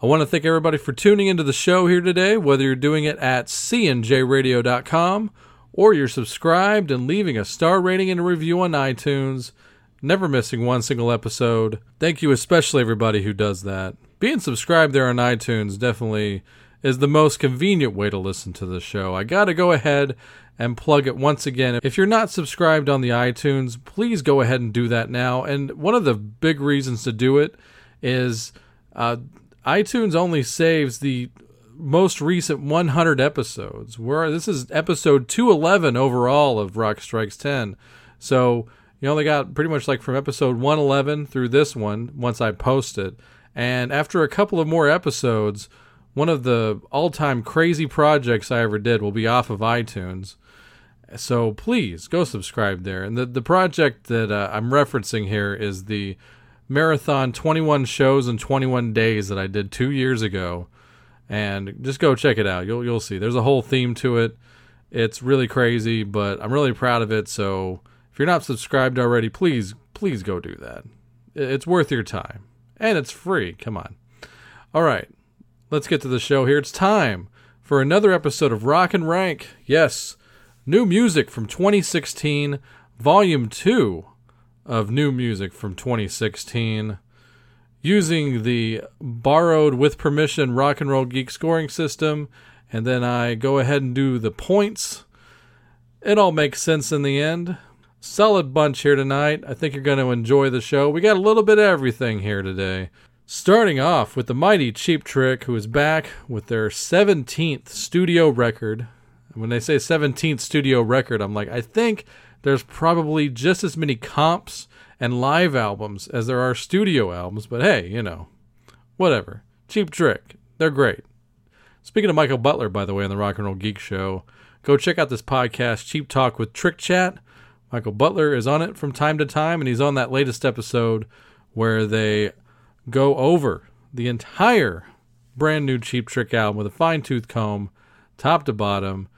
I want to thank everybody for tuning into the show here today, whether you're doing it at cnjradio.com or you're subscribed and leaving a star rating and a review on iTunes, never missing one single episode. Thank you, especially everybody who does that. Being subscribed there on iTunes definitely is the most convenient way to listen to the show. I got to go ahead and plug it once again. If you're not subscribed on the iTunes, please go ahead and do that now. And one of the big reasons to do it is uh, iTunes only saves the most recent 100 episodes. Where this is episode 211 overall of Rock Strikes 10. So you only got pretty much like from episode 111 through this one once I post it. And after a couple of more episodes, one of the all-time crazy projects I ever did will be off of iTunes. So please go subscribe there. And the the project that uh, I'm referencing here is the marathon 21 shows in 21 days that I did 2 years ago. And just go check it out. You'll you'll see. There's a whole theme to it. It's really crazy, but I'm really proud of it. So if you're not subscribed already, please please go do that. It's worth your time. And it's free. Come on. All right. Let's get to the show here. It's time for another episode of Rock and Rank. Yes, new music from 2016, volume 2 of new music from 2016 using the borrowed with permission rock and roll geek scoring system and then I go ahead and do the points. It all makes sense in the end. Solid bunch here tonight. I think you're going to enjoy the show. We got a little bit of everything here today. Starting off with the mighty Cheap Trick, who is back with their 17th studio record. When they say 17th studio record, I'm like, I think there's probably just as many comps and live albums as there are studio albums, but hey, you know, whatever. Cheap Trick, they're great. Speaking of Michael Butler, by the way, on the Rock and Roll Geek Show, go check out this podcast, Cheap Talk with Trick Chat. Michael Butler is on it from time to time, and he's on that latest episode where they go over the entire brand new Cheap Trick album with a fine tooth comb, top to bottom.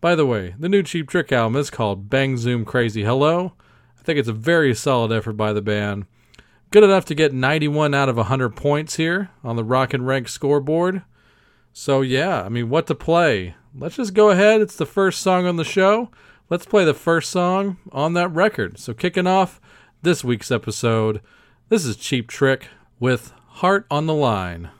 By the way, the new Cheap Trick album is called Bang Zoom Crazy Hello. I think it's a very solid effort by the band. Good enough to get 91 out of 100 points here on the Rock and Rank scoreboard. So, yeah, I mean, what to play? Let's just go ahead. It's the first song on the show. Let's play the first song on that record. So, kicking off this week's episode, this is Cheap Trick with Heart on the Line.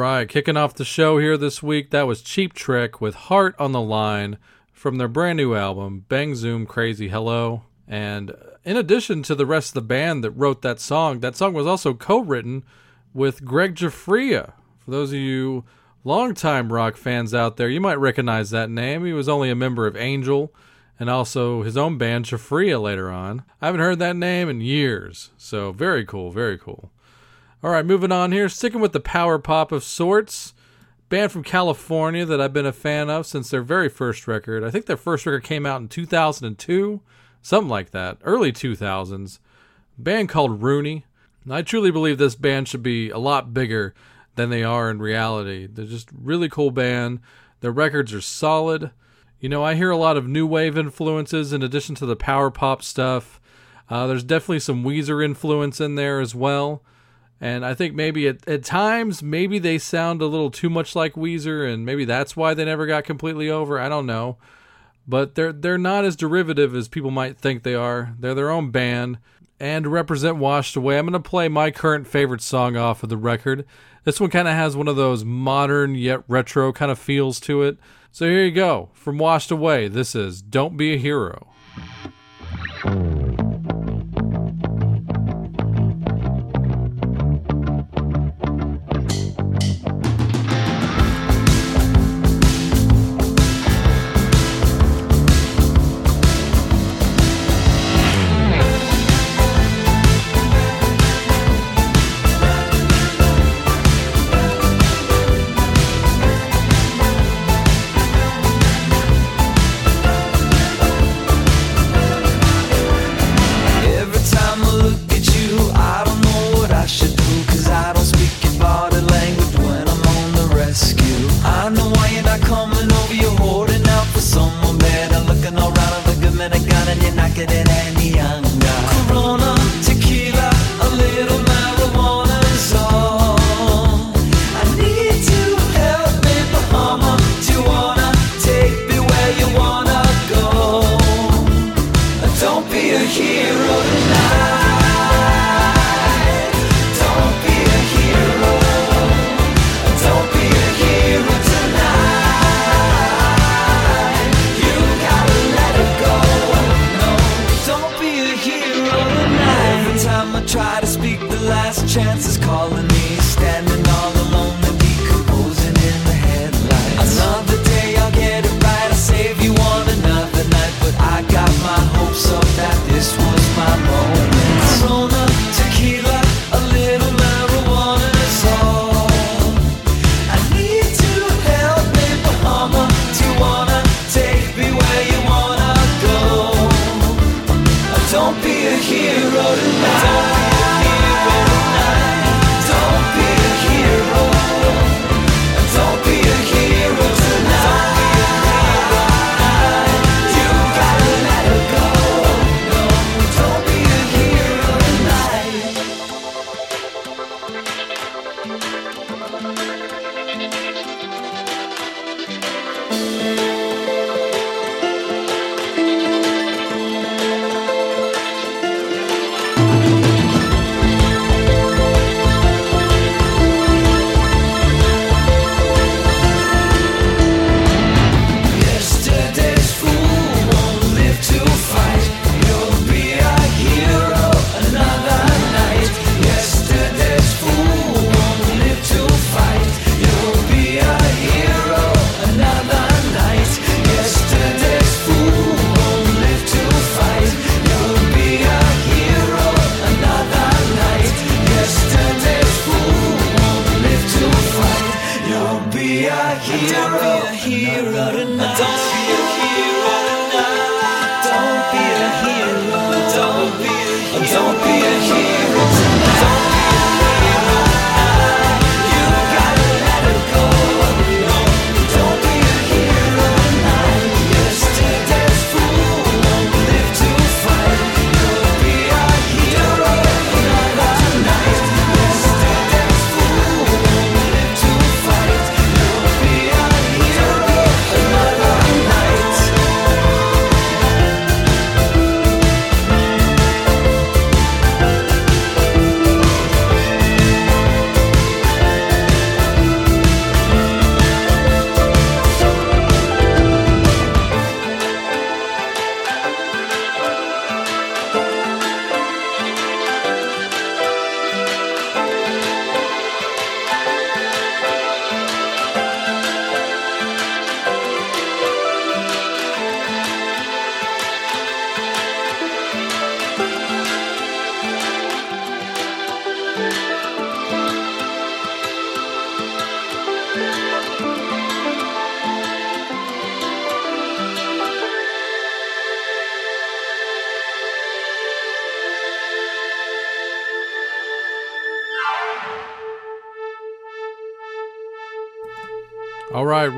Right, kicking off the show here this week, that was Cheap Trick with Heart on the Line from their brand new album, Bang Zoom Crazy Hello. And in addition to the rest of the band that wrote that song, that song was also co written with Greg Giuffria. For those of you longtime rock fans out there, you might recognize that name. He was only a member of Angel and also his own band, Giuffria, later on. I haven't heard that name in years, so very cool, very cool. All right, moving on here, sticking with the power pop of sorts. Band from California that I've been a fan of since their very first record. I think their first record came out in 2002, something like that, early 2000s. Band called Rooney. I truly believe this band should be a lot bigger than they are in reality. They're just really cool band. Their records are solid. You know, I hear a lot of new wave influences in addition to the power pop stuff. Uh, there's definitely some Weezer influence in there as well. And I think maybe at, at times, maybe they sound a little too much like Weezer, and maybe that's why they never got completely over. I don't know. But they're they're not as derivative as people might think they are. They're their own band and represent Washed Away. I'm going to play my current favorite song off of the record. This one kind of has one of those modern yet retro kind of feels to it. So here you go. From Washed Away, this is Don't Be a Hero.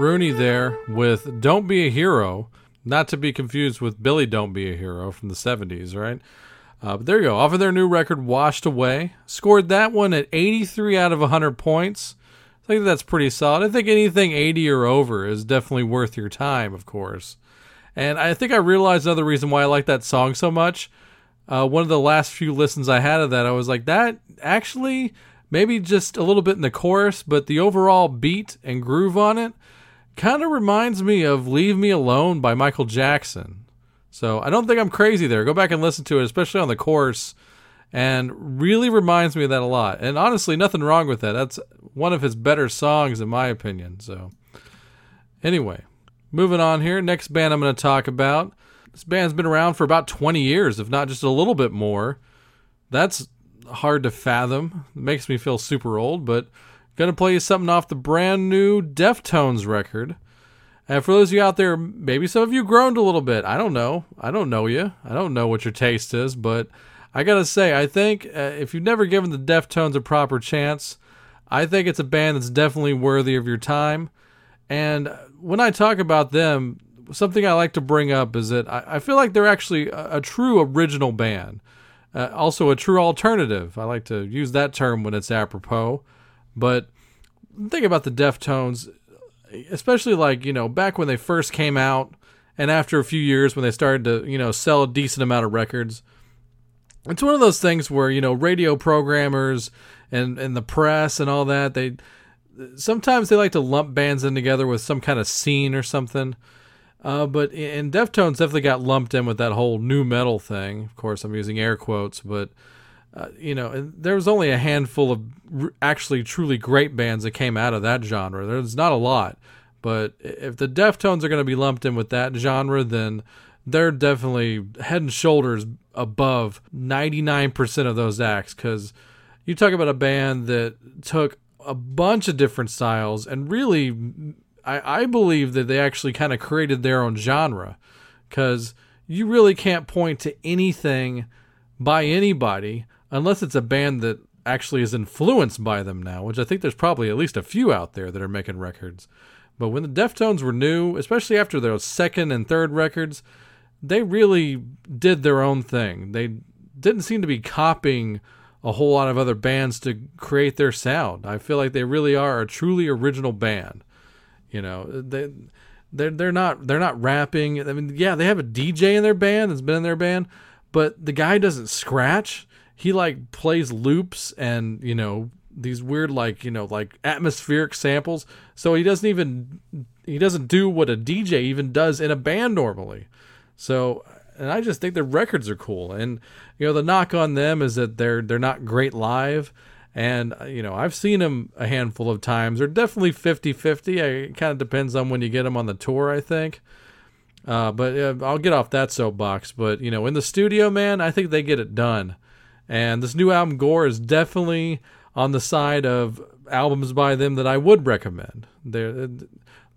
Rooney there with Don't Be a Hero, not to be confused with Billy Don't Be a Hero from the 70s, right? Uh, but there you go. Off of their new record, Washed Away. Scored that one at 83 out of 100 points. I think that's pretty solid. I think anything 80 or over is definitely worth your time, of course. And I think I realized another reason why I like that song so much. Uh, one of the last few listens I had of that, I was like, that actually maybe just a little bit in the chorus, but the overall beat and groove on it kind of reminds me of Leave Me Alone by Michael Jackson. So I don't think I'm crazy there. Go back and listen to it, especially on the chorus, and really reminds me of that a lot. And honestly, nothing wrong with that. That's one of his better songs, in my opinion. So, anyway, moving on here. Next band I'm going to talk about. This band's been around for about 20 years, if not just a little bit more. That's hard to fathom. It makes me feel super old, but gonna play you something off the brand new Deftones record. And for those of you out there, maybe some of you groaned a little bit. I don't know. I don't know you. I don't know what your taste is, but I gotta say, I think uh, if you've never given the Deftones a proper chance, I think it's a band that's definitely worthy of your time. And when I talk about them, something I like to bring up is that I, I feel like they're actually a, a true original band. Uh, also, a true alternative. I like to use that term when it's apropos. But think about the Deftones, especially like, you know, back when they first came out and after a few years when they started to, you know, sell a decent amount of records. It's one of those things where, you know, radio programmers and, and the press and all that, they sometimes they like to lump bands in together with some kind of scene or something. Uh, but and Deftones definitely got lumped in with that whole nu metal thing. Of course, I'm using air quotes, but uh, you know, there was only a handful of r- actually truly great bands that came out of that genre. There's not a lot, but if the Deftones are going to be lumped in with that genre, then they're definitely head and shoulders above 99% of those acts. Because you talk about a band that took a bunch of different styles and really I, I believe that they actually kind of created their own genre because you really can't point to anything by anybody unless it's a band that actually is influenced by them now, which I think there's probably at least a few out there that are making records. But when the Deftones were new, especially after their second and third records, they really did their own thing. They didn't seem to be copying a whole lot of other bands to create their sound. I feel like they really are a truly original band. You know, they they're they're not they're not rapping. I mean, yeah, they have a DJ in their band that's been in their band, but the guy doesn't scratch. He like plays loops and you know these weird like you know like atmospheric samples. So he doesn't even he doesn't do what a DJ even does in a band normally. So and I just think their records are cool. And you know the knock on them is that they're they're not great live and, uh, you know, I've seen them a handful of times. They're definitely 50 50. It kind of depends on when you get them on the tour, I think. Uh, but uh, I'll get off that soapbox. But, you know, in the studio, man, I think they get it done. And this new album, Gore, is definitely on the side of albums by them that I would recommend. They're,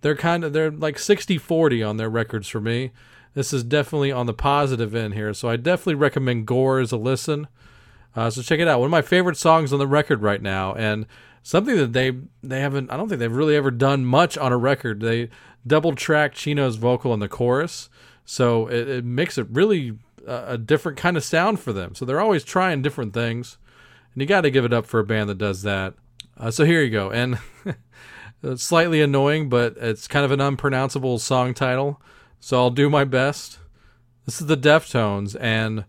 they're kind of, they're like 60 40 on their records for me. This is definitely on the positive end here. So I definitely recommend Gore as a listen. Uh, so check it out. One of my favorite songs on the record right now, and something that they they haven't. I don't think they've really ever done much on a record. They double track Chino's vocal in the chorus, so it, it makes it really a, different kind of sound for them. So they're always trying different things, and you got to give it up for a band that does that. Uh, so here you go, and it's slightly annoying, but it's kind of an unpronounceable song title. So I'll do my best. This is the Deftones and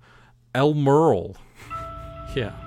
El Merle. Yeah.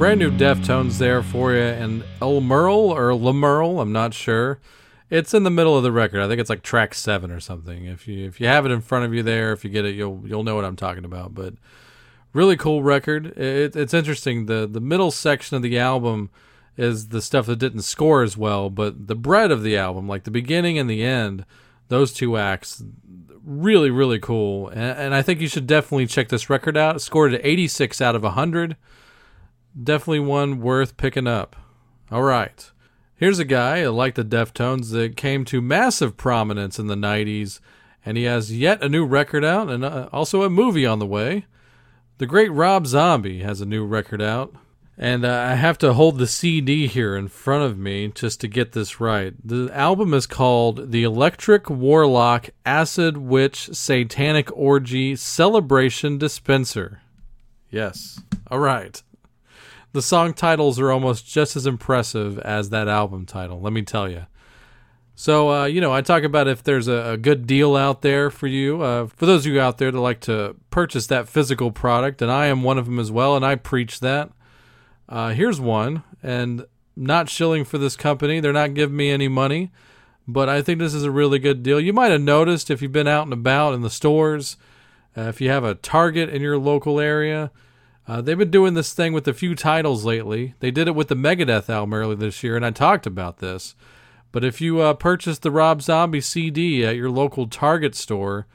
Brand new Deftones there for you, and El Merle or Lemerle, I'm not sure. It's in the middle of the record. I think it's like track seven or something. If you if you have it in front of you there, if you get it, you'll you'll know what I'm talking about. But really cool record. It, it's interesting. the The middle section of the album is the stuff that didn't score as well, but the bread of the album, like the beginning and the end, those two acts, really really cool. And, and I think you should definitely check this record out. It scored at 86 out of 100. Definitely one worth picking up. All right. Here's a guy like the Deftones that came to massive prominence in the 90s, and he has yet a new record out and uh, also a movie on the way. The great Rob Zombie has a new record out, and uh, I have to hold the CD here in front of me just to get this right. The album is called The Electric Warlock Acid Witch Satanic Orgy Celebration Dispenser. Yes. All right the song titles are almost just as impressive as that album title, let me tell you. So, uh, you know, I talk about if there's a, a good deal out there for you, uh, for those of you out there that like to purchase that physical product, and I am one of them as well, and I preach that. Uh, here's one, and not shilling for this company. They're not giving me any money, but I think this is a really good deal. You might have noticed if you've been out and about in the stores, uh, if you have a Target in your local area, uh, they've been doing this thing with a few titles lately. They did it with the Megadeth album earlier this year, and I talked about this. But if you uh, purchase the Rob Zombie CD at your local Target store,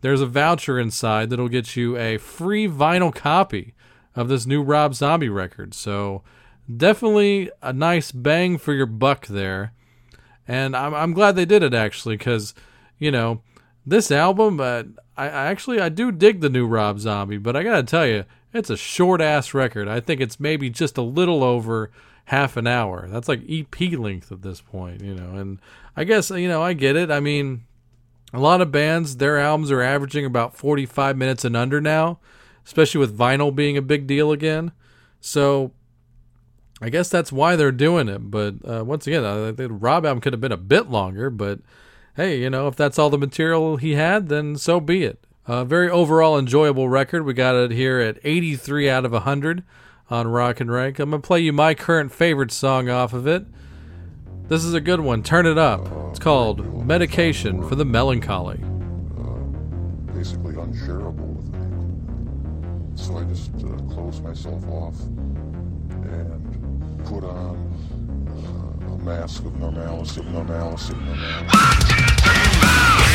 there's a voucher inside that'll get you a free vinyl copy of this new Rob Zombie record. So definitely a nice bang for your buck there. And I'm, I'm glad they did it actually, because you know this album. Uh, I, I actually I do dig the new Rob Zombie, but I gotta tell you, it's a short ass record. I think it's maybe just a little over half an hour. That's like EP length at this point, you know. And I guess you know I get it. I mean, a lot of bands their albums are averaging about 45 minutes and under now, especially with vinyl being a big deal again. So I guess that's why they're doing it. But uh, once again, I think Rob album could have been a bit longer. But hey, you know, if that's all the material he had, then so be it. A very overall enjoyable record. We got it here at 83 out of 100 on Rock and Rank. I'm going to play you my current favorite song off of it. This is a good one. Turn it up. It's called Medication for the Melancholy. Uh, basically unshareable with me. So I just uh, myself off and put on uh, mask of normalcy, normalcy, normalcy.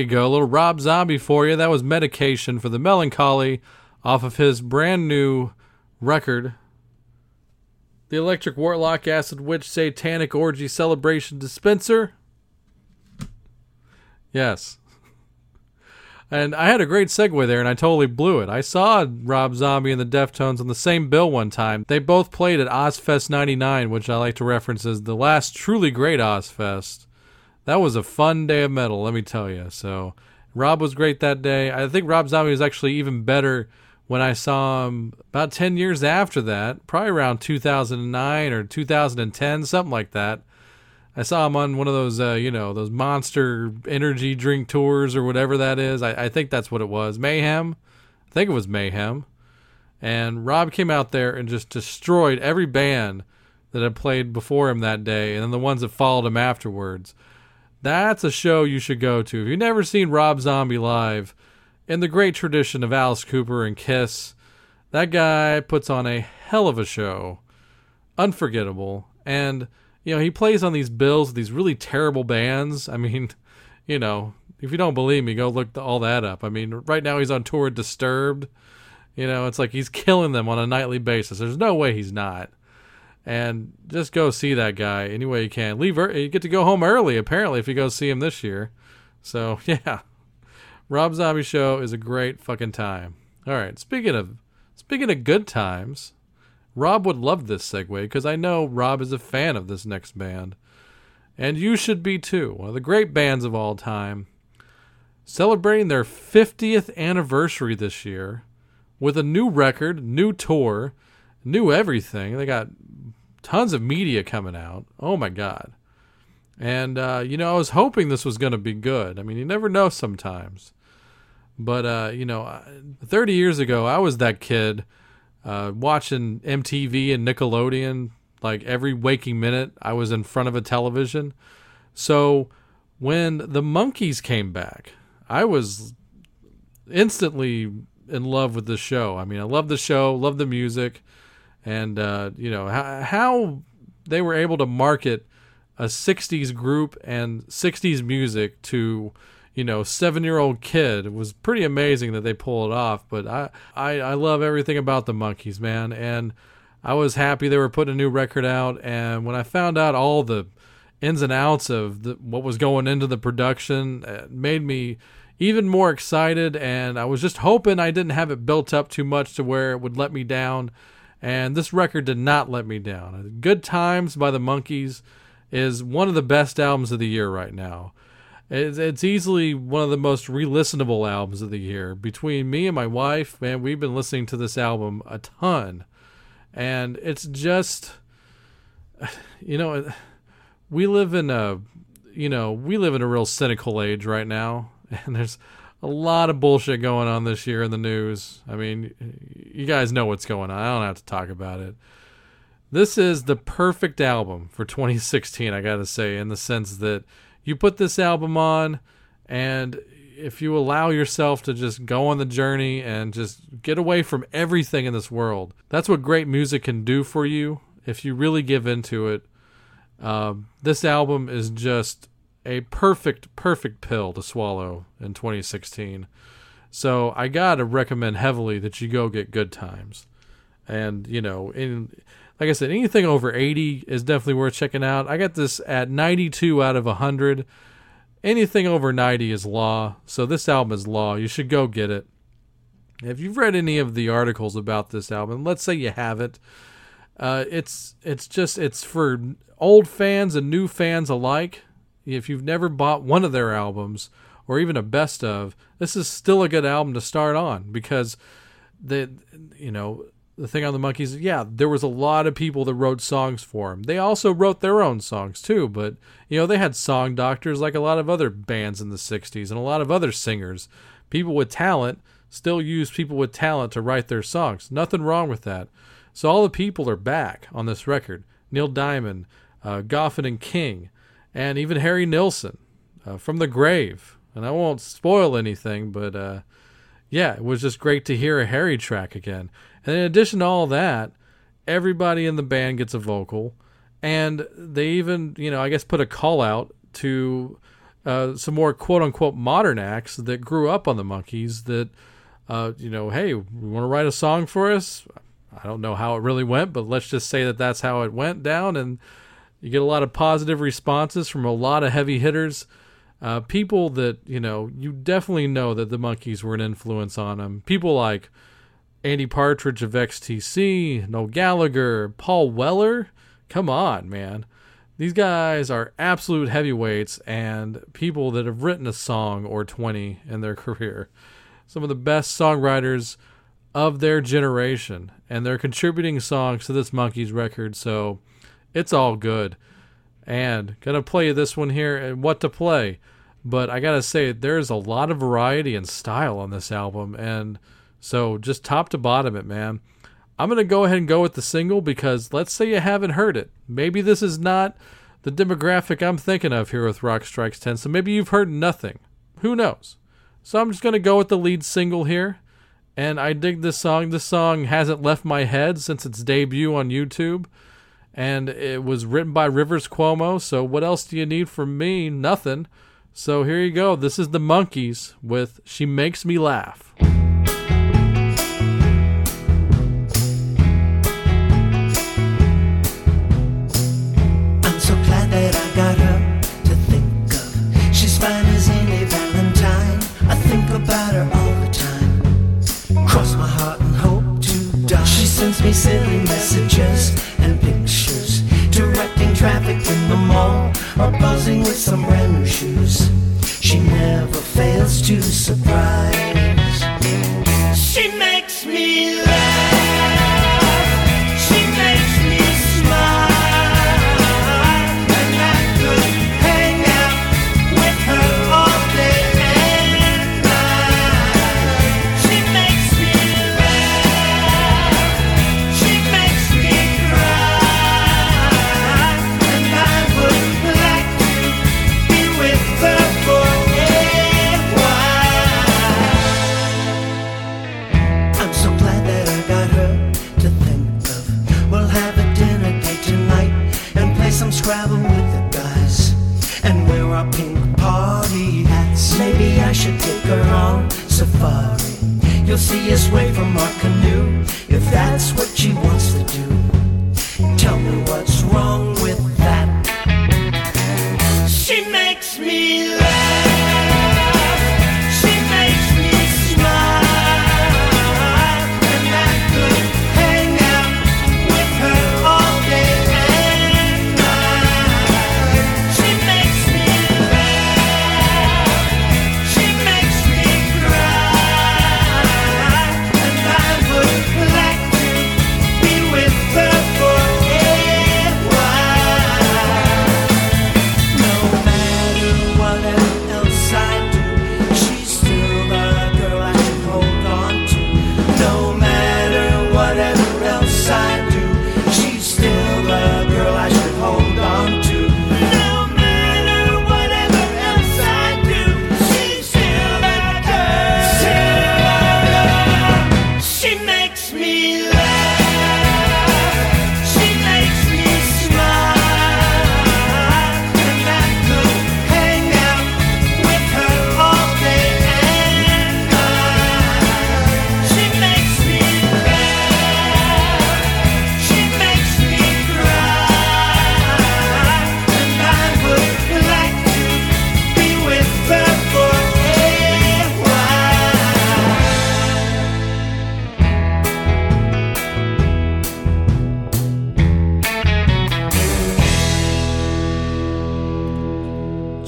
You go. A little Rob Zombie for you. That was Medication for the Melancholy off of his brand new record, The Electric Warlock Acid Witch Satanic Orgy Celebration Dispenser. Yes. And I had a great segue there, and I totally blew it. I saw Rob Zombie and the Deftones on the same bill one time. They both played at Ozzfest 99, which I like to reference as the last truly great Ozzfest. That was a fun day of metal, let me tell you. So, Rob was great that day. I think Rob Zombie was actually even better when I saw him about 10 years after that, probably around 2009 or 2010, something like that. I saw him on one of those, uh, you know, those monster energy drink tours or whatever that is. I, I think that's what it was. Mayhem. I think it was Mayhem. And Rob came out there and just destroyed every band that had played before him that day and then the ones that followed him afterwards. That's a show you should go to. If you've never seen Rob Zombie live, in the great tradition of Alice Cooper and Kiss, that guy puts on a hell of a show. Unforgettable. And you know, he plays on these bills, these really terrible bands. I mean, you know, if you don't believe me, go look all that up. I mean, right now he's on tour Disturbed. You know, it's like he's killing them on a nightly basis. There's no way he's not. And just go see that guy any way you can. Leave. You get to go home early apparently if you go see him this year. So yeah, Rob Zombie show is a great fucking time. All right, speaking of speaking of good times, Rob would love this segue because I know Rob is a fan of this next band. And you should be too. One of the great bands of all time. Celebrating their 50th anniversary this year with a new record, new tour, new everything. They got tons of media coming out. Oh my God. And, uh, you know, I was hoping this was going to be good. I mean, you never know sometimes. But, uh, you know, 30 years ago, I was that kid uh, watching MTV and Nickelodeon like every waking minute I was in front of a television. So when the Monkees came back, I was instantly in love with the show. I mean, I love the show, love the music, and uh, you know how, how they were able to market a '60s group and '60s music to you know, seven year old kid. It was pretty amazing that they pull it off. But I, I, I love everything about the Monkees, man. And I was happy they were putting a new record out. And when I found out all the ins and outs of the, what was going into the production, it made me even more excited. And I was just hoping I didn't have it built up too much to where it would let me down. And this record did not let me down. Good Times by the Monkees is one of the best albums of the year right now. It's, it's easily one of the most re-listenable albums of the year. Between me and my wife, man, we've been listening to this album a ton, and it's just, you know, we live in a, you know, we live in a real cynical age right now, and there's a lot of bullshit going on this year in the news. I mean, you guys know what's going on. I don't have to talk about it. This is the perfect album for 2016, I got to say, in the sense that you put this album on and if you allow yourself to just go on the journey and just get away from everything in this world, that's what great music can do for you if you really give into it. Um, this album is just a perfect, perfect pill to swallow in 2016. So I gotta recommend heavily that you go get Good Times, and you know, in like I said, anything over 80 is definitely worth checking out. I got this at 92 out of 100. Anything over 90 is law. So this album is law. You should go get it. If you've read any of the articles about this album, let's say you haven't, uh, it's it's just it's for old fans and new fans alike. If you've never bought one of their albums or even a best of, this is still a good album to start on because the you know the thing on the Monkees, yeah, there was a lot of people that wrote songs for them. They also wrote their own songs too, but you know, they had song doctors like a lot of other bands in the 60s and a lot of other singers. People with talent still use people with talent to write their songs. Nothing wrong with that. So all the people are back on this record. Neil Diamond, uh, Goffin and King, and even Harry Nilsson uh, from the grave. And I won't spoil anything, but uh, yeah, it was just great to hear a Harry track again. And in addition to all that, everybody in the band gets a vocal, and they even, you know, I guess put a call out to uh, some more quote unquote modern acts that grew up on the Monkees that, uh, you know, hey, we want to write a song for us. I don't know how it really went, but let's just say that that's how it went down. And you get a lot of positive responses from a lot of heavy hitters. Uh, people that, you know, you definitely know that the Monkees were an influence on them. People like Andy Partridge of XTC, Noel Gallagher, Paul Weller. Come on, man. These guys are absolute heavyweights and people that have written a song or 20 in their career. Some of the best songwriters of their generation. And they're contributing songs to this Monkees record, so it's all good. And gonna play this one here and what to play. But I gotta say, there's a lot of variety and style on this album, and so just top to bottom it, man. I'm to go ahead and go with the single because let's say you haven't heard it. Maybe this is not the demographic I'm thinking of here with Rock Strikes 10, so maybe you've heard nothing. Who knows? So I'm just to go with the lead single here. And I dig this song. This song hasn't left my head since its debut on YouTube. And it was written by Rivers Cuomo. So what else do you need from me? Nothing. So here you go. This is the Monkees with She Makes Me Laugh. Sends me silly messages. Directing traffic in the mall or buzzing with some brand new shoes. She never fails to surprise.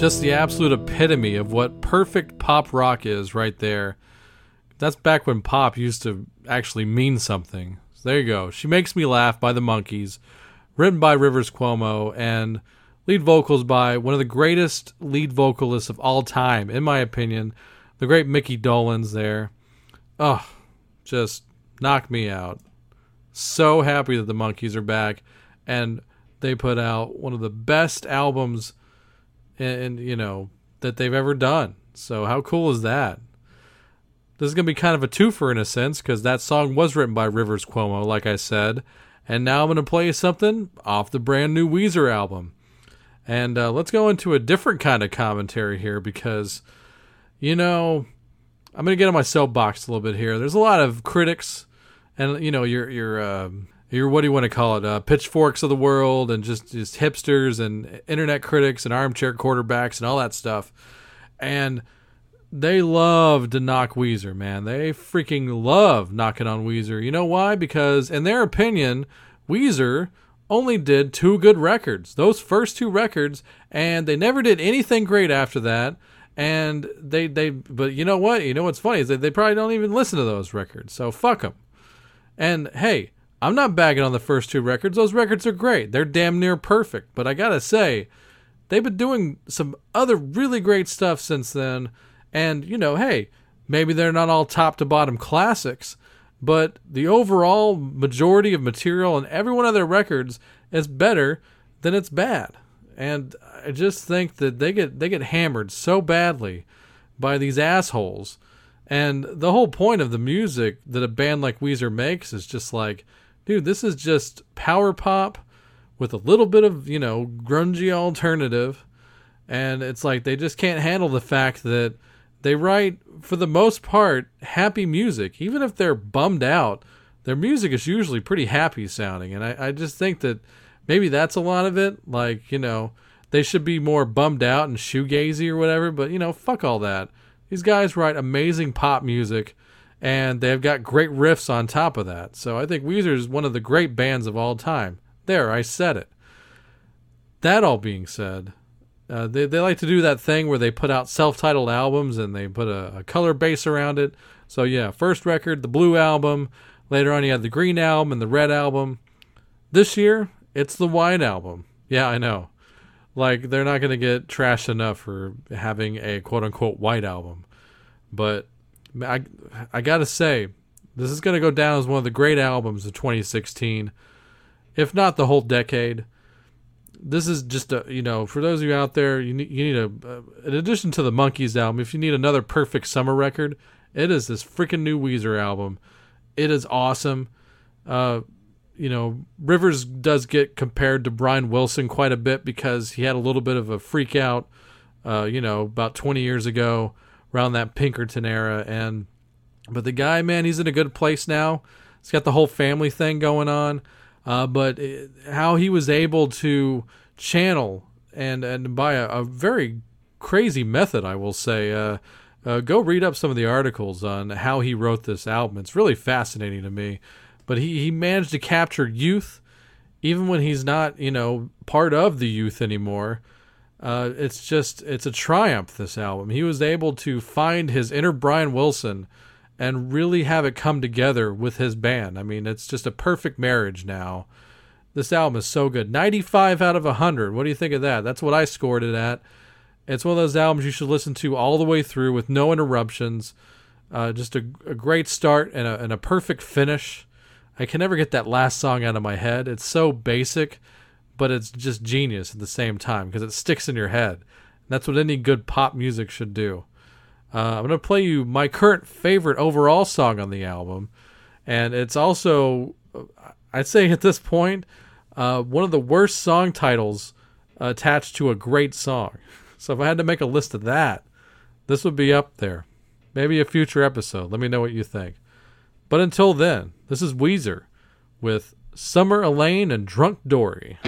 Just the absolute epitome of what perfect pop rock is right there. That's back when pop used to actually mean something. So there you go. She Makes Me Laugh by the Monkees, written by Rivers Cuomo, and lead vocals by one of the greatest lead vocalists of all time, in my opinion, the great Mickey Dolenz there. Oh, just knock me out. So happy that the Monkees are back, and they put out one of the best albums and, you know that they've ever done. So how cool is that? This is gonna be kind of a twofer in a sense because that song was written by Rivers Cuomo, like I said, and now I'm gonna play something off the brand new Weezer album. And uh, let's go into a different kind of commentary here because, you know, I'm going to get on my soapbox a little bit here. There's a lot of critics, and you know, your your um your what do you want to call it? Uh, pitchforks of the world, and just just hipsters and internet critics and armchair quarterbacks and all that stuff. And they love to knock Weezer, man. They freaking love knocking on Weezer. You know why? Because in their opinion, Weezer only did two good records. Those first two records, and they never did anything great after that. And they they but you know what? You know what's funny is that they probably don't even listen to those records. So fuck them. And hey, I'm not bagging on the first two records. Those records are great. They're damn near perfect. But I gotta say, they've been doing some other really great stuff since then. And, you know, hey, maybe they're not all top to bottom classics, but the overall majority of material on every one of their records is better than it's bad. And I just think that they get they get hammered so badly by these assholes. And the whole point of the music that a band like Weezer makes is just like, dude, this is just power pop with a little bit of, you know, grungy alternative. And it's like they just can't handle the fact that they write, for the most part, happy music. Even if they're bummed out, their music is usually pretty happy sounding. And I, I just think that maybe that's a lot of it. Like, you know, they should be more bummed out and shoegazy or whatever, but, you know, fuck all that. These guys write amazing pop music and they've got great riffs on top of that. So I think Weezer is one of the great bands of all time. There, I said it. That all being said, uh, they, they like to do that thing where they put out self-titled albums and they put a, a color base around it. So yeah, first record, the blue album. Later on, you had the green album and the red album. This year, it's the white album. Yeah, I know. Like they're not going to get trashed enough for having a quote-unquote white album, but I I gotta say, this is to go down as one of the great albums of 2016, if not the whole decade. This is just a you know for those of you out there you need you need a uh, in addition to the monkees album if you need another perfect summer record it is this freaking new weezer album. It is awesome. Uh you know rivers does get compared to brian wilson quite a bit because he had a little bit of a freak out uh you know about 20 years ago around that pinkerton era and but the guy man he's in a good place now he's got the whole family thing going on uh, but it, how he was able to channel and and by a, a very crazy method, I will say. Uh, uh, go read up some of the articles on how he wrote this album. It's really fascinating to me. But he, he managed to capture youth, even when he's not, you know, part of the youth anymore. Uh, it's just it's a triumph. This album. He was able to find his inner Brian Wilson and really have it come together with his band. I mean, it's just a perfect marriage now. This album is so good. 95 out of 100. What do you think of that? That's what I scored it at. It's one of those albums you should listen to all the way through with no interruptions. Uh, just a, a, great start and a, and a perfect finish. I can never get that last song out of my head. It's so basic, but it's just genius at the same time because it sticks in your head. That's what any good pop music should do. Uh, I'm going to play you my current favorite overall song on the album. And it's also, I'd say at this point, uh, one of the worst song titles attached to a great song. So if I had to make a list of that, this would be up there. Maybe a future episode. Let me know what you think. But until then, this is Weezer with Summer Elaine and Drunk Dory.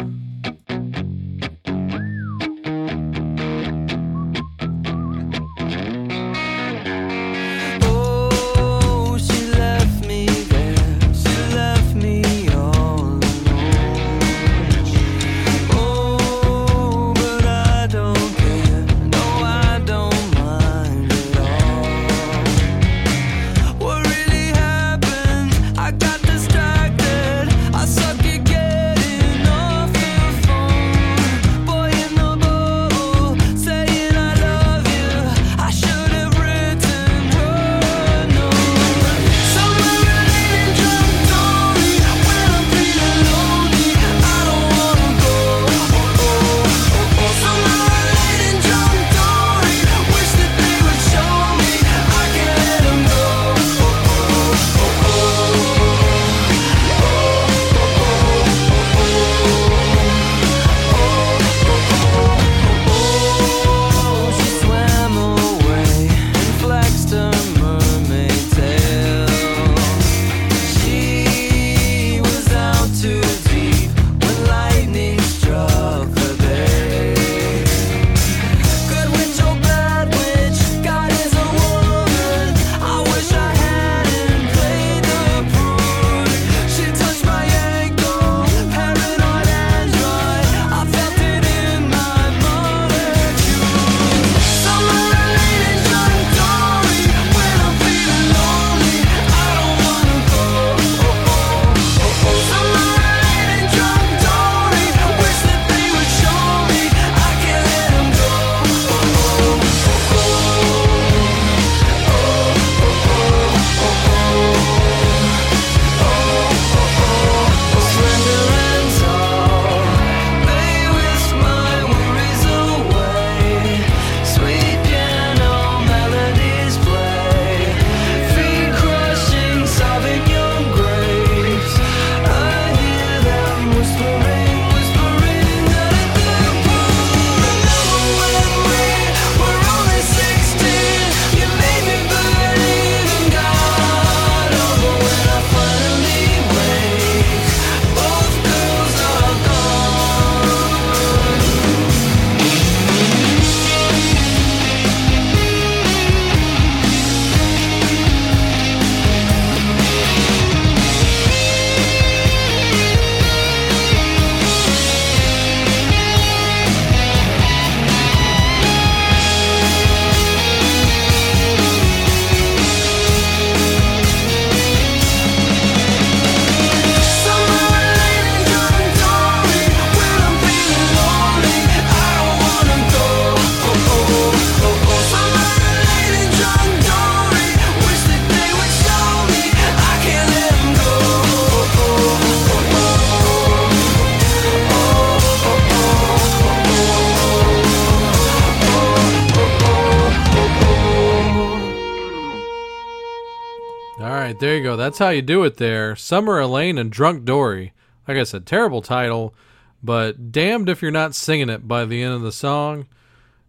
That's how you do it there. Summer Elaine and Drunk Dory. Like I said, terrible title, but damned if you're not singing it by the end of the song.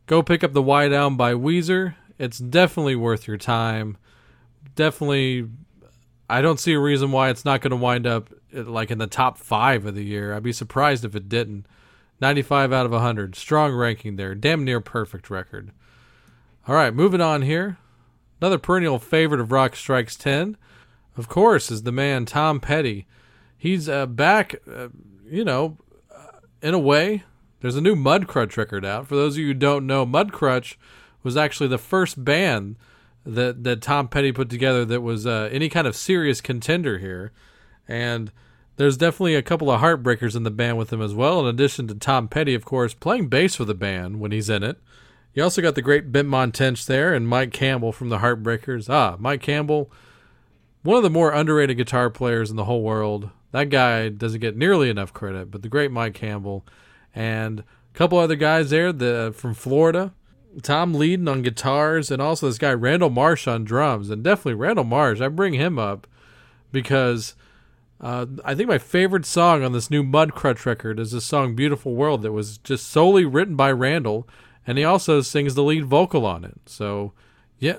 Go pick up the White Down by Weezer. It's definitely worth your time. Definitely, I don't see a reason why it's not going to wind up uh, like in the top five of the year. I'd be surprised if it didn't. 95 out of 100. Strong ranking there. Damn near perfect record. All right, moving on here. Another perennial favorite of Rock Strikes 10, of course, is the man Tom Petty. He's uh, back, uh, you know, in a way. There's a new Mudcrutch record out. For those of you who don't know, Mudcrutch was actually the first band that, that Tom Petty put together that was uh, any kind of serious contender here. And there's definitely a couple of heartbreakers in the band with him as well, in addition to Tom Petty, of course, playing bass for the band when he's in it. You also got the great Benmont Tench there and Mike Campbell from the Heartbreakers. Ah, Mike Campbell, one of the more underrated guitar players in the whole world. That guy doesn't get nearly enough credit, but the great Mike Campbell and a couple other guys there the, from Florida. Tom Leadon on guitars, and also this guy Randall Marsh on drums. And definitely Randall Marsh, I bring him up because uh, I think my favorite song on this new Mudcrutch record is the song Beautiful World that was just solely written by Randall and he also sings the lead vocal on it. So, yeah,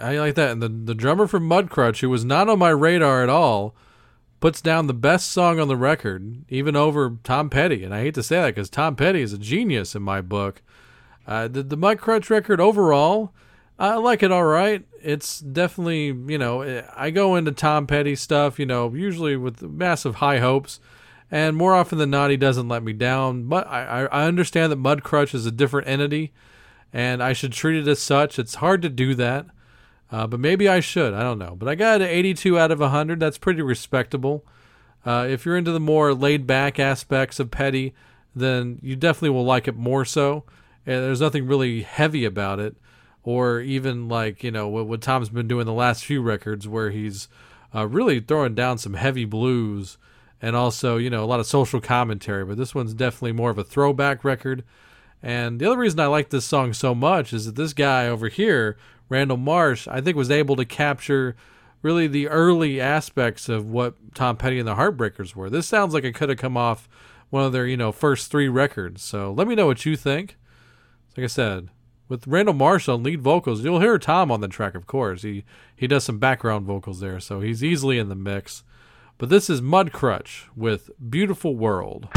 I like that. And the the drummer from Mudcrutch, who was not on my radar at all, puts down the best song on the record, even over Tom Petty. And I hate to say that because Tom Petty is a genius in my book. Uh, the the Mudcrutch record overall, I like it all right. It's definitely you know I go into Tom Petty stuff, you know, usually with massive high hopes and more often than not, he doesn't let me down. But I, I understand that Mudcrutch is a different entity, and I should treat it as such. It's hard to do that, uh, but maybe I should. I don't know. But I got an 82 out of 100. That's pretty respectable. Uh, if you're into the more laid back aspects of Petty, then you definitely will like it more so. And there's nothing really heavy about it, or even like you know what, what Tom's been doing the last few records, where he's uh, really throwing down some heavy blues and also you know a lot of social commentary. But this one's definitely more of a throwback record. And the other reason I like this song so much is that this guy over here, Randall Marsh, I think was able to capture really the early aspects of what Tom Petty and the Heartbreakers were. This sounds like it could have come off one of their, you know, first three records. So let me know what you think. Like I said, with Randall Marsh on lead vocals, you'll hear Tom on the track, of course. He he does some background vocals there, so he's easily in the mix. But this is Mudcrutch with Beautiful World.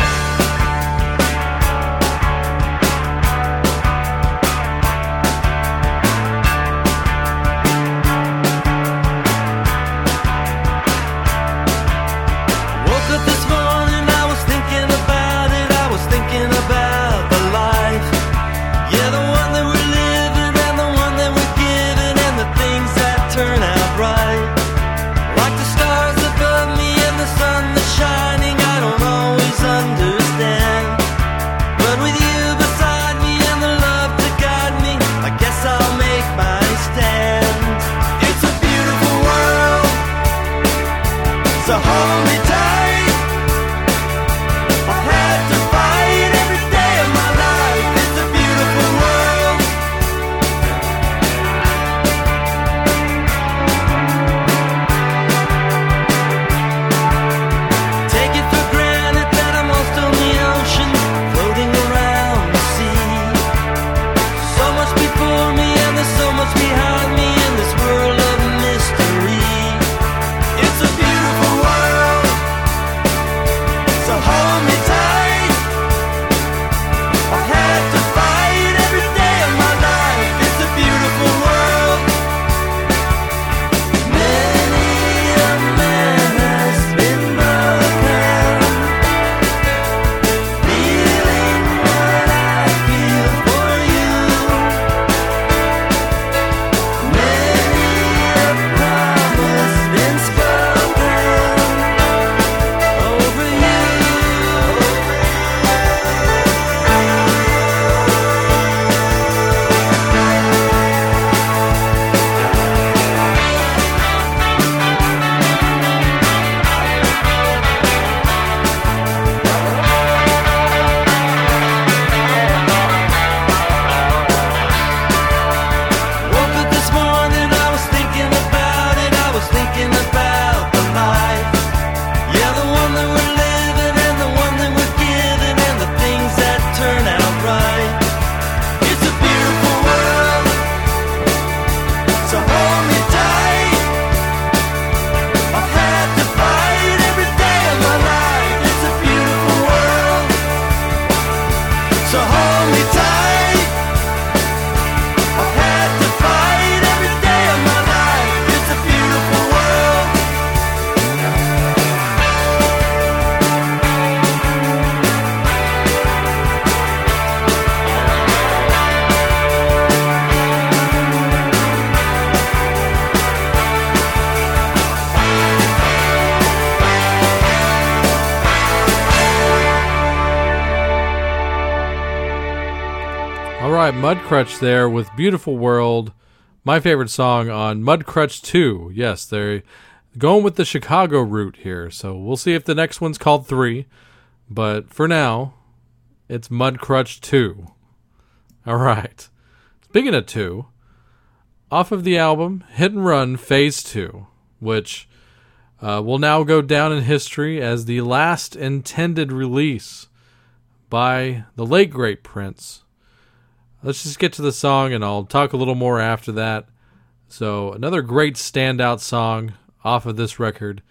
Mudcrutch there with Beautiful World, my favorite song on Mudcrutch 2. Yes, they're going with the Chicago route here, so we'll see if the next one's called 3. But for now, it's Mudcrutch 2. All right. Speaking of 2, off of the album Hit and Run Phase 2, which uh, will now go down in history as the last intended release by the late great Prince. Let's just get to the song and I'll talk a little more after that. So, another great standout song off of this record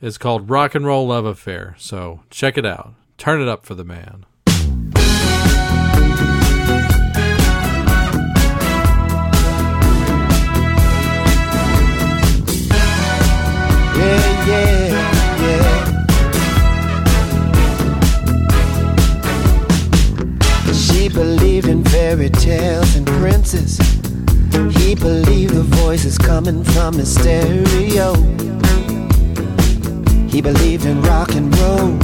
is called Rock and Roll Love Affair. So, check it out. Turn it up for the man. She believed in fairy tales and princes. He believed the voices coming from his stereo. He believed in rock and roll.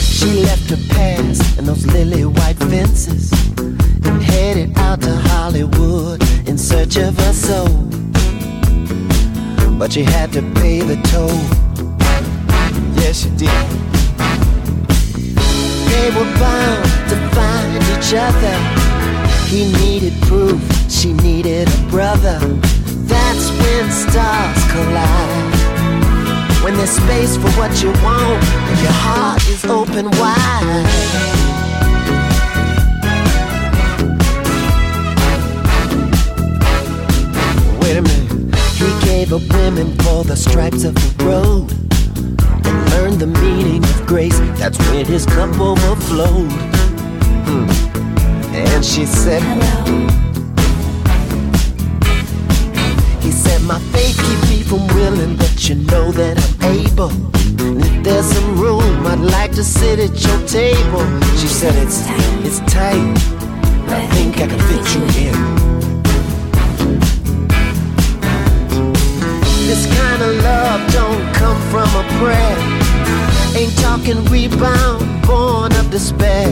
She left her past and those lily white fences and headed out to Hollywood in search of her soul. But she had to pay the toll. Yes, she did. They were bound to find each other. He needed proof, she needed a brother. That's when stars collide. When there's space for what you want, and your heart is open wide. Wait a minute. He gave up women for the stripes of the road learned the meaning of grace. That's when his cup overflowed. Hmm. And she said, Hello. He said, My faith keep me from willing, but you know that I'm able. And if there's some room, I'd like to sit at your table. She said, It's it's tight. I think I can fit you in. This kind of love don't come from a prayer. Ain't talking rebound, born of despair.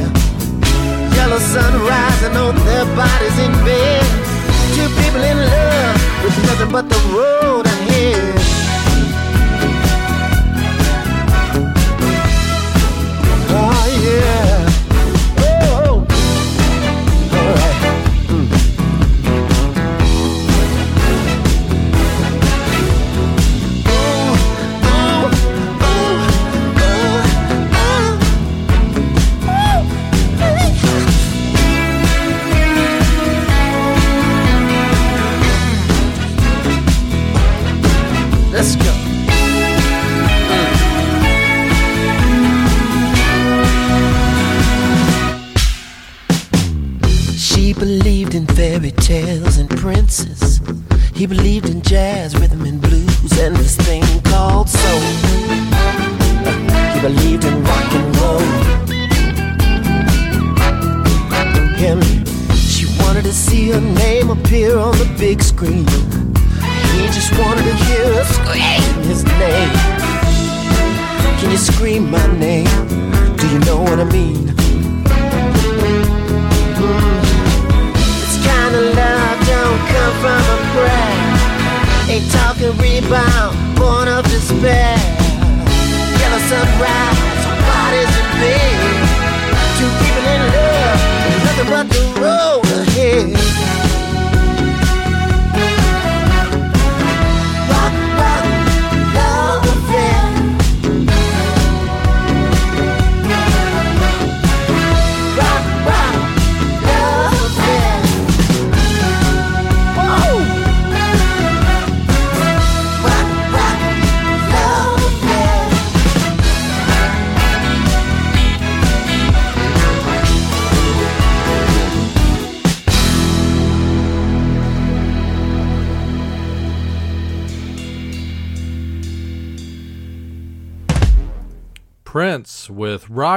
Yellow sun rising on their bodies in bed. Two people in love with nothing but the road ahead. Oh yeah. And princes. He believed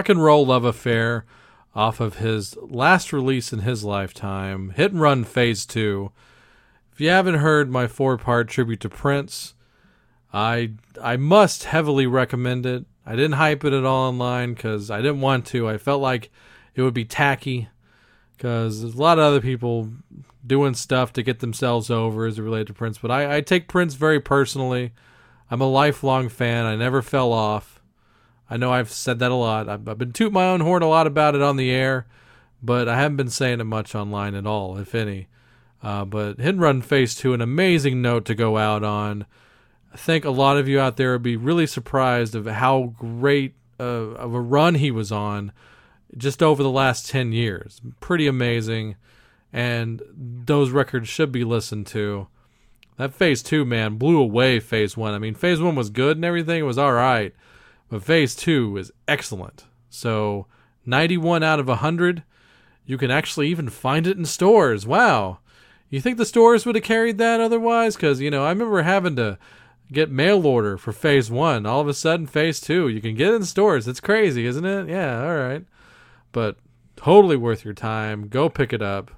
Rock and Roll Love Affair off of his last release in his lifetime, Hit and Run Phase 2. If you haven't heard my four part tribute to Prince, I I must heavily recommend it. I didn't hype it at all online because I didn't want to. I felt like it would be tacky because there's a lot of other people doing stuff to get themselves over as it related to Prince. But I, I take Prince very personally. I'm a lifelong fan. I never fell off. I know I've said that a lot. I've, I've been tooting my own horn a lot about it on the air, but I haven't been saying it much online at all, if any. Uh, but Hit and Run Phase 2, an amazing note to go out on. I think a lot of you out there would be really surprised of how great uh, of a run he was on just over the last 10 years. Pretty amazing. And those records should be listened to. That phase two, man, blew away phase one. I mean, phase one was good and everything, it was all right. But phase two is excellent. So 91 out of 100. You can actually even find it in stores. Wow. You think the stores would have carried that otherwise? Because, you know, I remember having to get mail order for phase one. All of a sudden, phase two, you can get it in stores. It's crazy, isn't it? Yeah, all right. But totally worth your time. Go pick it up.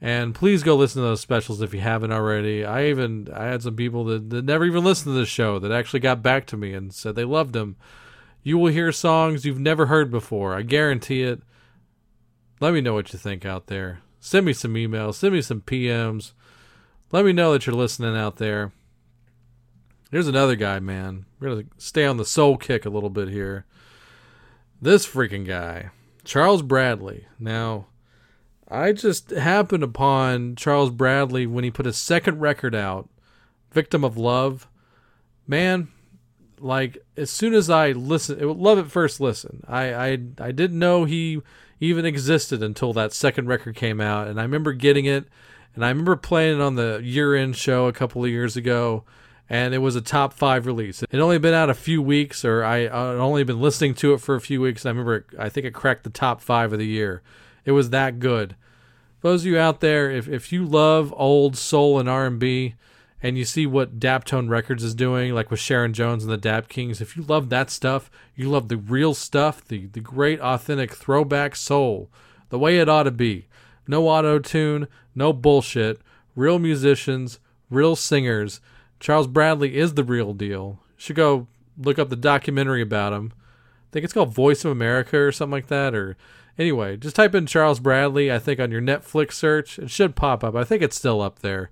And please go listen to those specials if you haven't already. I even I had some people that, that never even listened to the show that actually got back to me and said they loved them. You will hear songs you've never heard before. I guarantee it. Let me know what you think out there. Send me some emails, send me some PMs. Let me know that you're listening out there. Here's another guy, man. We're going to stay on the soul kick a little bit here. This freaking guy, Charles Bradley. Now, I just happened upon Charles Bradley when he put his second record out, Victim of Love. Man, like as soon as I listened, it love at first listen. I, I I didn't know he even existed until that second record came out, and I remember getting it, and I remember playing it on the year-end show a couple of years ago, and it was a top five release. It only been out a few weeks, or I only been listening to it for a few weeks. I remember, it, I think it cracked the top five of the year. It was that good. Those of you out there, if if you love old soul and R and B, and you see what Daptone Records is doing, like with Sharon Jones and the Dap Kings, if you love that stuff, you love the real stuff, the the great authentic throwback soul, the way it ought to be. No auto tune, no bullshit. Real musicians, real singers. Charles Bradley is the real deal. You should go look up the documentary about him. I think it's called Voice of America or something like that. Or anyway, just type in Charles Bradley. I think on your Netflix search, it should pop up. I think it's still up there.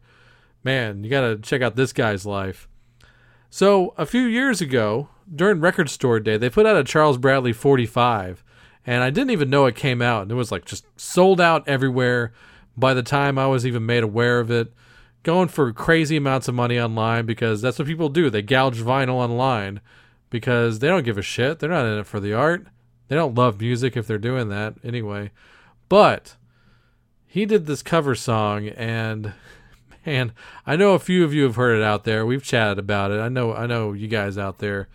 Man, you gotta check out this guy's life. So a few years ago, during Record Store Day, they put out a Charles Bradley 45, and I didn't even know it came out. And it was like just sold out everywhere. By the time I was even made aware of it, going for crazy amounts of money online because that's what people do. They gouge vinyl online because they don't give a shit. They're not in it for the art. They don't love music if they're doing that anyway. But he did this cover song and man, I know a few of you have heard it out there. We've chatted about it. I know I know you guys out there.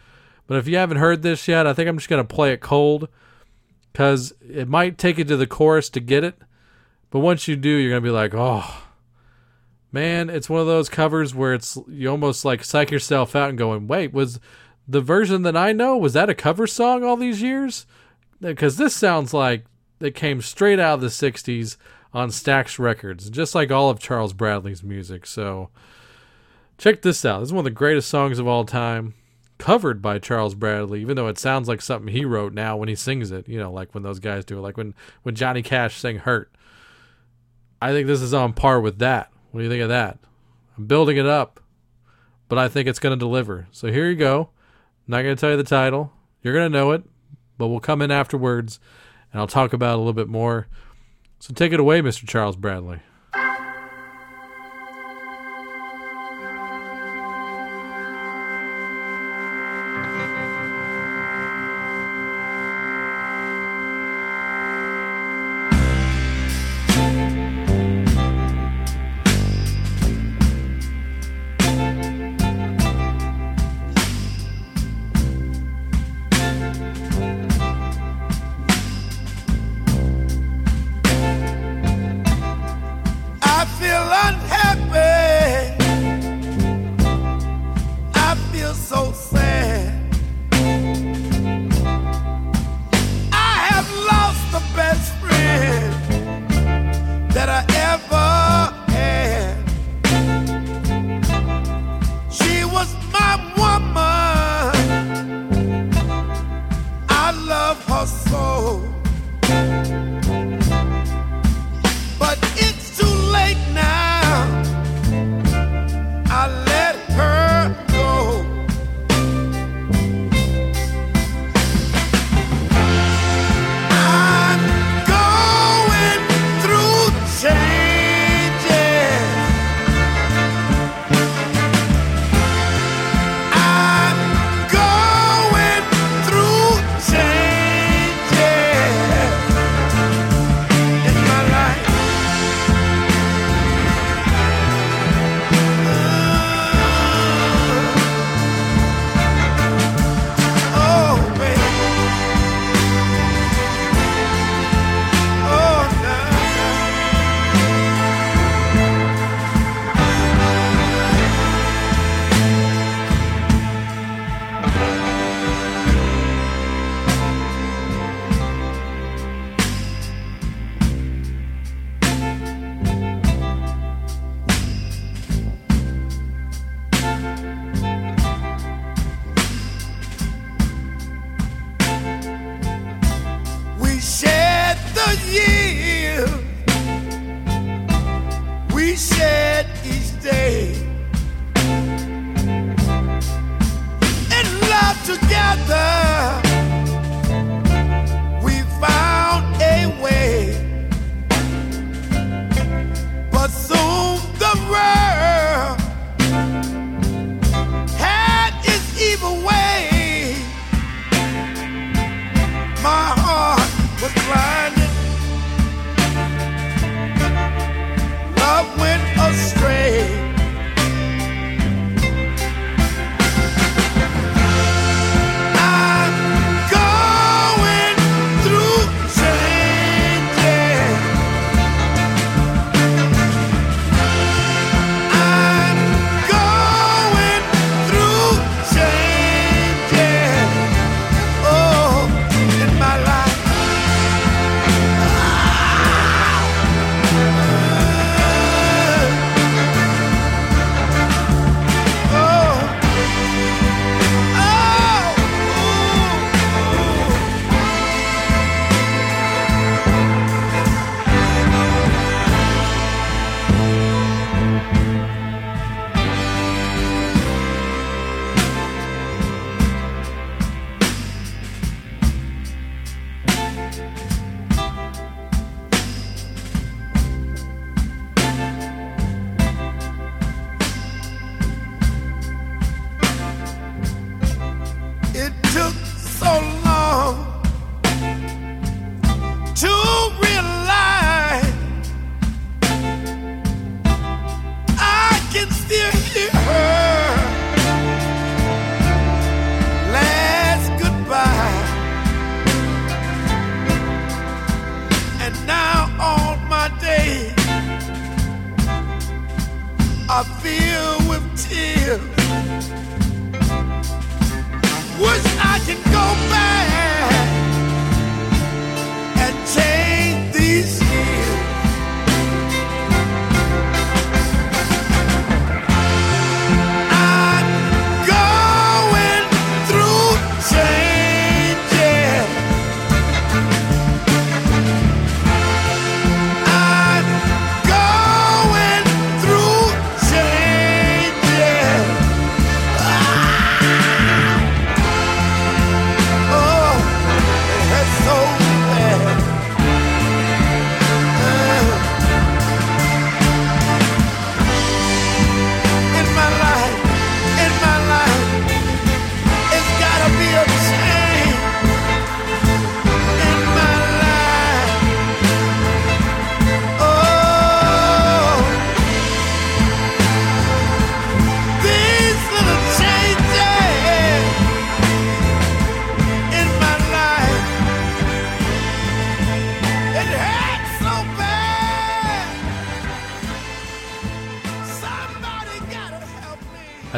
But if you haven't heard this yet, I think I'm just going to play it cold cuz it might take you to the chorus to get it. But once you do, you're going to be like, "Oh, man, it's one of those covers where it's you almost like psych yourself out and going, "Wait, was the version that I know was that a cover song all these years?" Because this sounds like it came straight out of the '60s on Stax Records, just like all of Charles Bradley's music. So check this out. This is one of the greatest songs of all time, covered by Charles Bradley, even though it sounds like something he wrote now when he sings it. You know, like when those guys do it, like when when Johnny Cash sang "Hurt." I think this is on par with that. What do you think of that? I'm building it up, but I think it's going to deliver. So here you go. I'm not going to tell you the title. You're going to know it, but we'll come in afterwards and I'll talk about a little bit more. So take it away, Mr. Charles Bradley.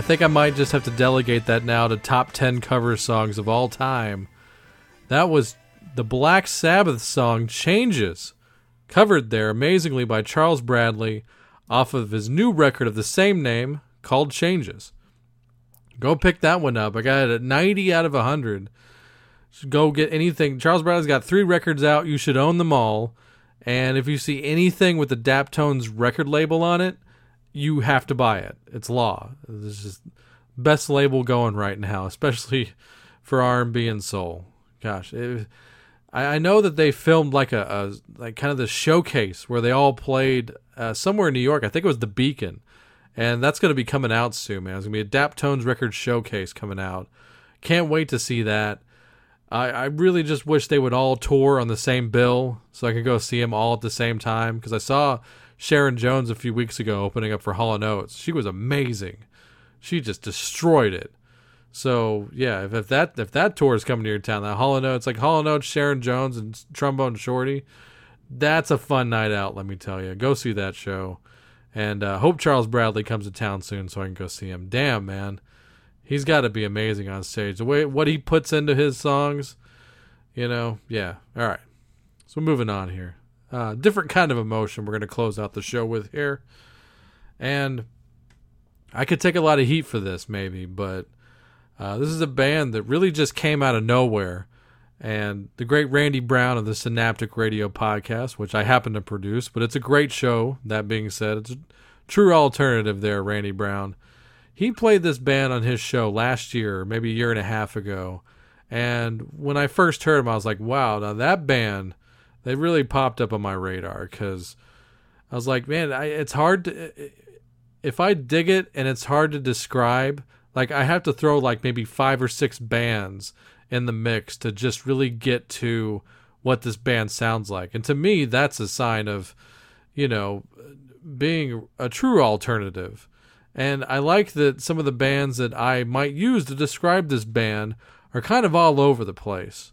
Think I might just have to delegate that now to top 10 cover songs of all time. That was the Black Sabbath song Changes, covered there amazingly by Charles Bradley off of his new record of the same name called Changes. Go pick that one up. I got it at 90 out of 100. Go get anything. Charles Bradley's got three records out. You should own them all. And if you see anything with the Daptones record label on it, you have to buy it. It's law. This is best label going right now, especially for R&B and soul. Gosh, it, I, I know that they filmed like a, a like kind of the showcase where they all played uh, somewhere in New York. I think it was the Beacon, and that's going to be coming out soon, man. It's going to be a Daptones record showcase coming out. Can't wait to see that. I, I really just wish they would all tour on the same bill so I could go see them all at the same time. Because I saw Sharon Jones a few weeks ago opening up for Hall and Oates. She was amazing. She just destroyed it. So yeah, if, if that if that tour is coming to your town, that Hall and Oates, like Hall and Oates, Sharon Jones, and Trombone Shorty, that's a fun night out. Let me tell you, go see that show, and uh, hope Charles Bradley comes to town soon so I can go see him. Damn man, he's got to be amazing on stage. The way what he puts into his songs, you know, yeah. All right, so moving on here, uh, different kind of emotion. We're gonna close out the show with here, and I could take a lot of heat for this maybe, but uh, this is a band that really just came out of nowhere. And the great Randy Brown of the Synaptic Radio podcast, which I happen to produce, but it's a great show. That being said, it's a true alternative there, Randy Brown. He played this band on his show last year, maybe a year and a half ago. And when I first heard him, I was like, wow, now that band, they really popped up on my radar because I was like, man, I, it's hard to, if I dig it and it's hard to describe, like I have to throw like maybe five or six bands in the mix to just really get to what this band sounds like. And to me, that's a sign of, you know, being a true alternative. And I like that some of the bands that I might use to describe this band are kind of all over the place.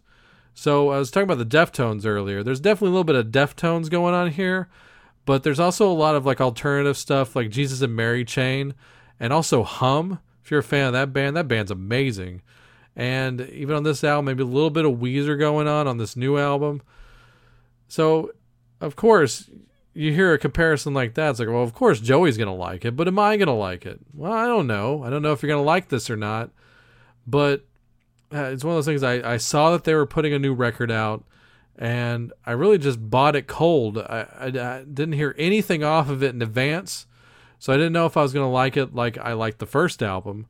So I was talking about the Deftones earlier. There's definitely a little bit of Deftones going on here, but there's also a lot of like alternative stuff like Jesus and Mary Chain and also Hum. If you're a fan of that band, that band's amazing. And even on this album, maybe a little bit of Weezer going on on this new album. So, of course, you hear a comparison like that. It's like, well, of course Joey's going to like it, but am I going to like it? Well, I don't know. I don't know if you're going to like this or not. But uh, it's one of those things I, I saw that they were putting a new record out and I really just bought it cold. I, I, I didn't hear anything off of it in advance. So I didn't know if I was going to like it like I liked the first album.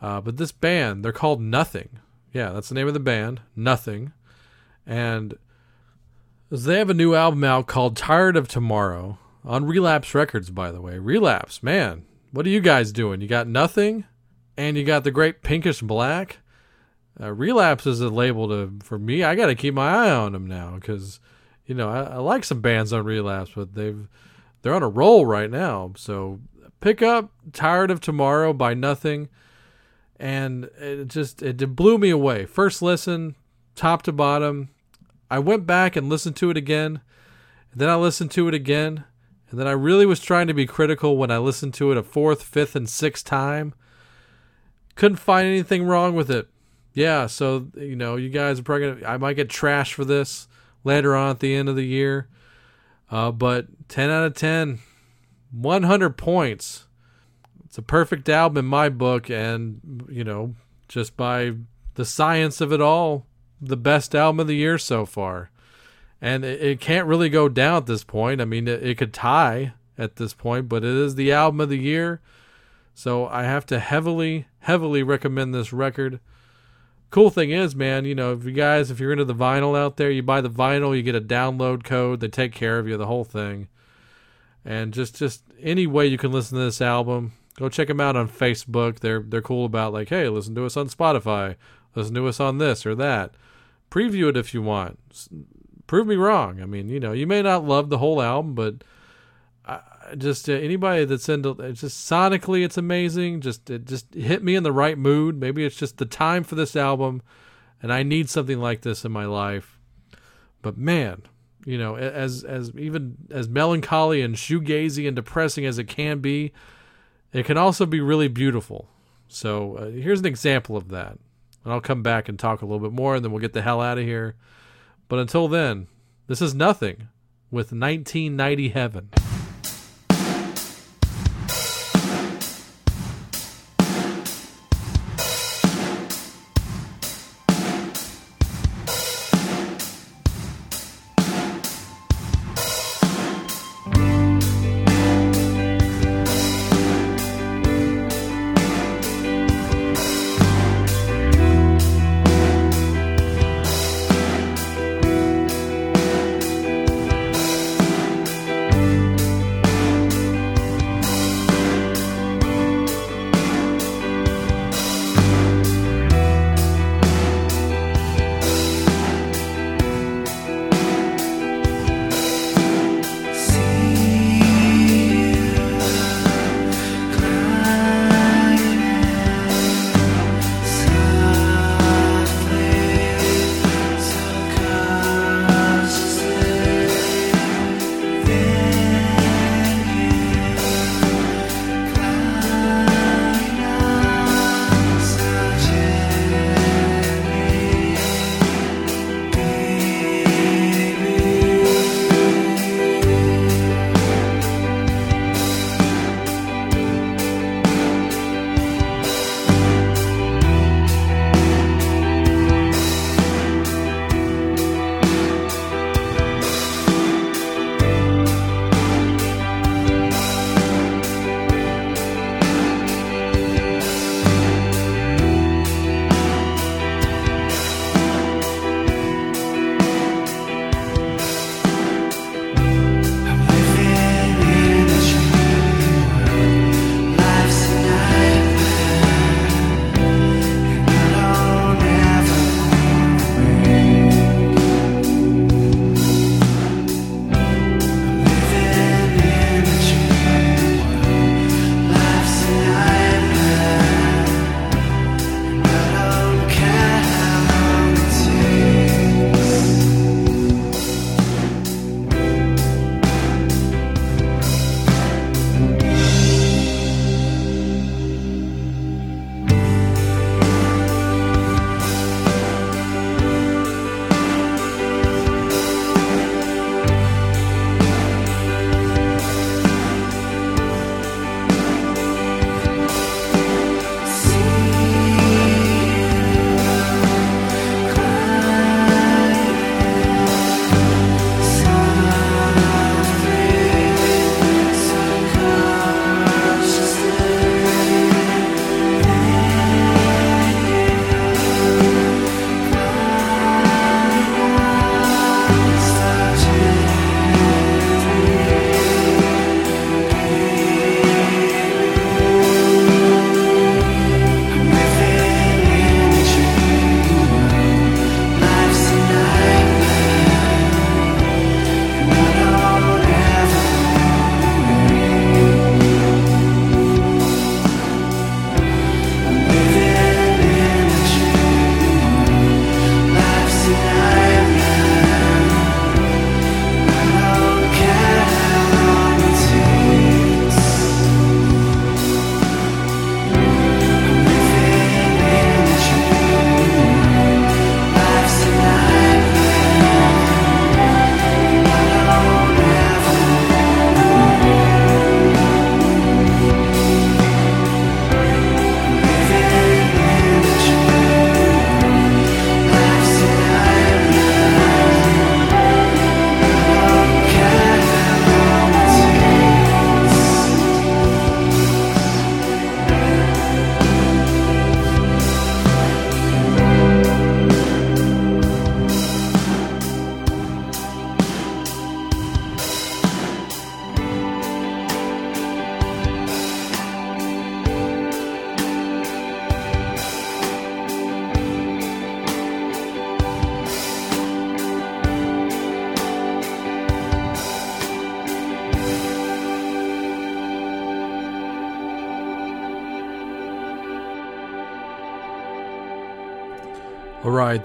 Uh, but this band, they're called Nothing. Yeah, that's the name of the band, Nothing. And they have a new album out called Tired of Tomorrow on Relapse Records, by the way. Relapse, man, what are you guys doing? You got Nothing and you got the great Pinkish Black. Uh, Relapse is a label to for me. I got to keep my eye on them now because you know I, I like some bands on Relapse, but they've they're on a roll right now. So pick up Tired of Tomorrow by Nothing. And it just it blew me away. First listen, top to bottom. I went back and listened to it again. And then I listened to it again. And then I really was trying to be critical when I listened to it a fourth, fifth, and sixth time. Couldn't find anything wrong with it. Yeah, so you know, you guys are probably gonna I might get trashed for this later on at the end of the year. Uh, but 10 out of 10, 100 points. It's a perfect album in my book, and, you know, just by the science of it all, the best album of the year so far. And it, it can't really go down at this point. I mean, it, it could tie at this point, but it is the album of the year. So I have to heavily, heavily recommend this record cool thing is, man, you know, if you guys, if you're into the vinyl out there, you buy the vinyl, you get a download code. They take care of you, the whole thing. And just, just any way you can listen to this album, go check them out on Facebook. They're, they're cool about like, hey, listen to us on Spotify, listen to us on this or that. Preview it if you want. Prove me wrong. I mean, you know, you may not love the whole album, but just uh, anybody that's into just sonically it's amazing. Just it just hit me in the right mood. Maybe it's just the time for this album and i need something like this in my life. But man you know as as even as melancholy and shoegazy and depressing as it can be it can also be really beautiful. So uh, here's an example of that and i'll come back and talk a little bit more and then we'll get the hell out of here. But until then this is nothing with 1990 heaven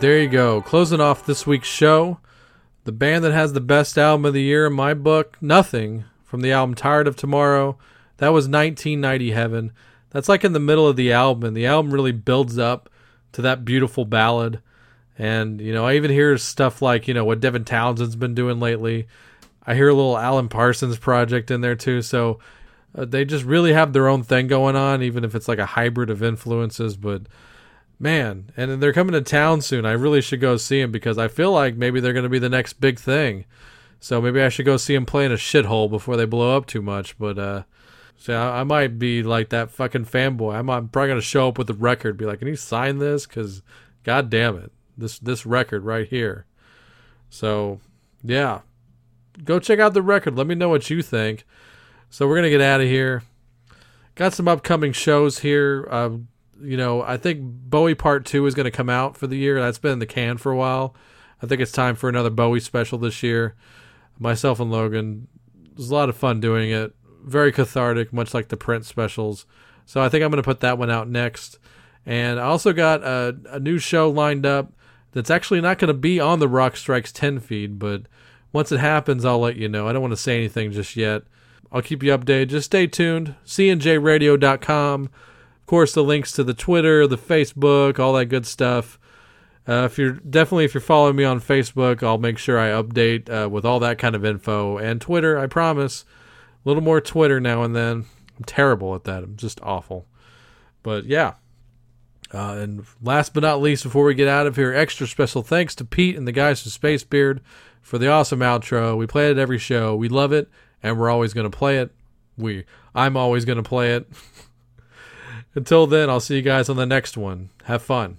there you go. Closing off this week's show, the band that has the best album of the year in my book, Nothing, from the album Tired of Tomorrow. That was 1990 Heaven. That's like in the middle of the album, and the album really builds up to that beautiful ballad. And, you know, I even hear stuff like, you know, what Devin Townsend's been doing lately. I hear a little Alan Parsons project in there too. So uh, they just really have their own thing going on, even if it's like a hybrid of influences. But man, and they're coming to town soon. I really should go see them because I feel like maybe they're going to be the next big thing. So maybe I should go see them play in a shithole before they blow up too much. But uh, so I, I might be like that fucking fanboy. I'm, I'm probably going to show up with the record, be like, "Can you sign this?" Because, god damn it, this this record right here. So yeah, go check out the record. Let me know what you think. So we're gonna get out of here. Got some upcoming shows here. Uh, you know, I think Bowie Part Two is gonna come out for the year. That's been in the can for a while. I think it's time for another Bowie special this year. Myself and Logan, it was a lot of fun doing it. Very cathartic, much like the Prince specials. So I think I'm gonna put that one out next. And I also got a, a new show lined up that's actually not going to be on the Rock Strikes 10 feed, but once it happens, I'll let you know. I don't want to say anything just yet. I'll keep you updated. Just stay tuned. CNJRadio.com. Of course, the links to the Twitter, the Facebook, all that good stuff. Uh, if you're definitely if you're following me on Facebook, I'll make sure I update uh, with all that kind of info. And Twitter, I promise, a little more Twitter now and then. I'm terrible at that. I'm just awful. But yeah, uh, and last but not least, before we get out of here, extra special thanks to Pete and the guys from Space Beard for the awesome outro. We play it every show. We love it, and we're always going to play it. We, I'm always going to play it. Until then, I'll see you guys on the next one. Have fun.